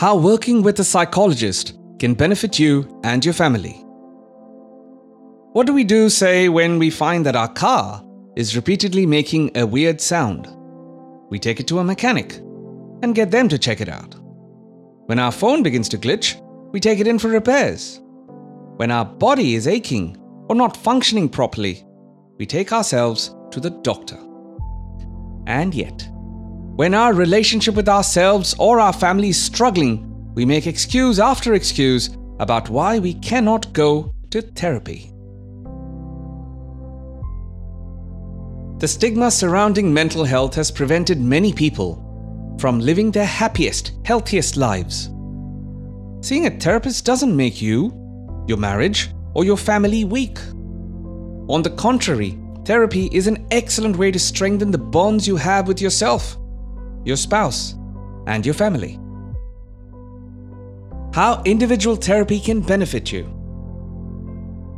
How working with a psychologist can benefit you and your family. What do we do, say, when we find that our car is repeatedly making a weird sound? We take it to a mechanic and get them to check it out. When our phone begins to glitch, we take it in for repairs. When our body is aching or not functioning properly, we take ourselves to the doctor. And yet, when our relationship with ourselves or our family is struggling, we make excuse after excuse about why we cannot go to therapy. The stigma surrounding mental health has prevented many people from living their happiest, healthiest lives. Seeing a therapist doesn't make you, your marriage, or your family weak. On the contrary, therapy is an excellent way to strengthen the bonds you have with yourself, your spouse, and your family. How individual therapy can benefit you.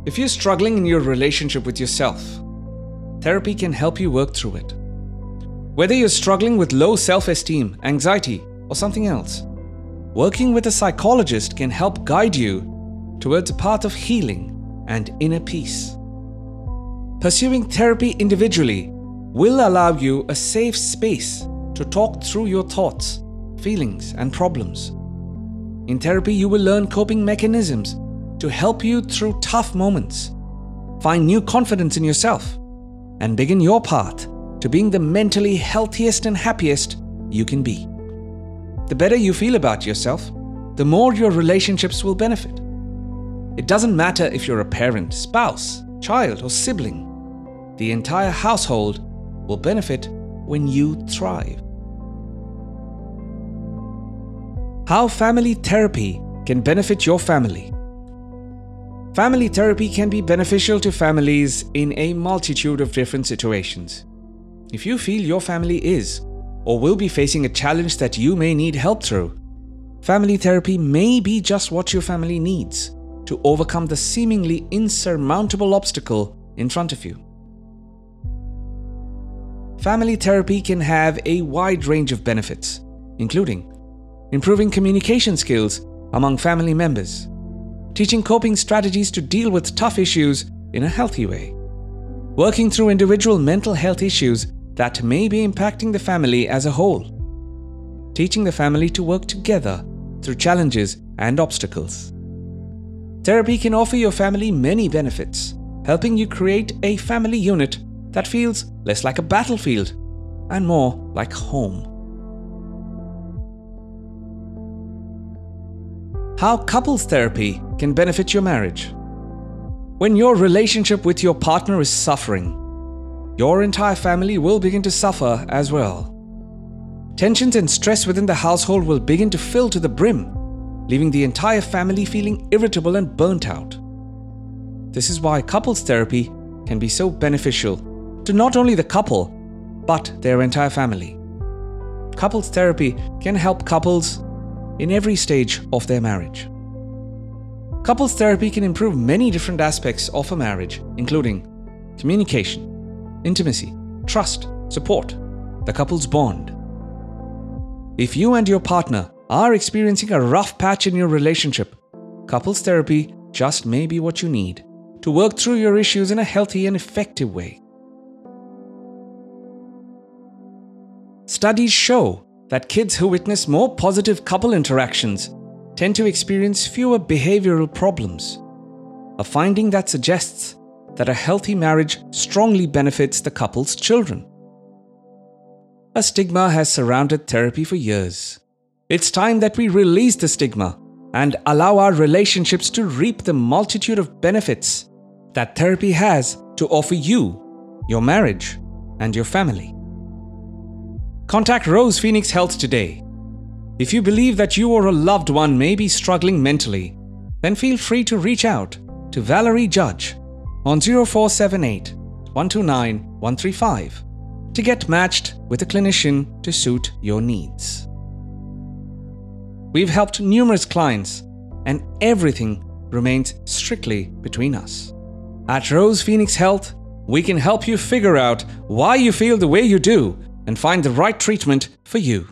If you're struggling in your relationship with yourself, therapy can help you work through it. Whether you're struggling with low self esteem, anxiety, or something else, working with a psychologist can help guide you towards a path of healing and inner peace. Pursuing therapy individually will allow you a safe space to talk through your thoughts, feelings, and problems. In therapy, you will learn coping mechanisms to help you through tough moments, find new confidence in yourself, and begin your path to being the mentally healthiest and happiest you can be. The better you feel about yourself, the more your relationships will benefit. It doesn't matter if you're a parent, spouse, child, or sibling, the entire household will benefit when you thrive. How family therapy can benefit your family. Family therapy can be beneficial to families in a multitude of different situations. If you feel your family is or will be facing a challenge that you may need help through, family therapy may be just what your family needs to overcome the seemingly insurmountable obstacle in front of you. Family therapy can have a wide range of benefits, including improving communication skills among family members, teaching coping strategies to deal with tough issues in a healthy way, working through individual mental health issues that may be impacting the family as a whole, teaching the family to work together through challenges and obstacles. Therapy can offer your family many benefits, helping you create a family unit that feels less like a battlefield and more like home. How couples therapy can benefit your marriage. When your relationship with your partner is suffering, your entire family will begin to suffer as well. Tensions and stress within the household will begin to fill to the brim, leaving the entire family feeling irritable and burnt out. This is why couples therapy can be so beneficial to not only the couple, but their entire family. Couples therapy can help couples in every stage of their marriage. Couples therapy can improve many different aspects of a marriage, including communication, intimacy, trust, support, the couple's bond. If you and your partner are experiencing a rough patch in your relationship, couples therapy just may be what you need to work through your issues in a healthy and effective way. Studies show that kids who witness more positive couple interactions tend to experience fewer behavioral problems, a finding that suggests that a healthy marriage strongly benefits the couple's children. A stigma has surrounded therapy for years. It's time that we release the stigma and allow our relationships to reap the multitude of benefits that therapy has to offer you, your marriage, and your family. Contact Rose Phoenix Health today. If you believe that you or a loved one may be struggling mentally, then feel free to reach out to Valerie Judge on 0478 129 135 to get matched with a clinician to suit your needs. We've helped numerous clients, and everything remains strictly between us. At Rose Phoenix Health, we can help you figure out why you feel the way you do and find the right treatment for you.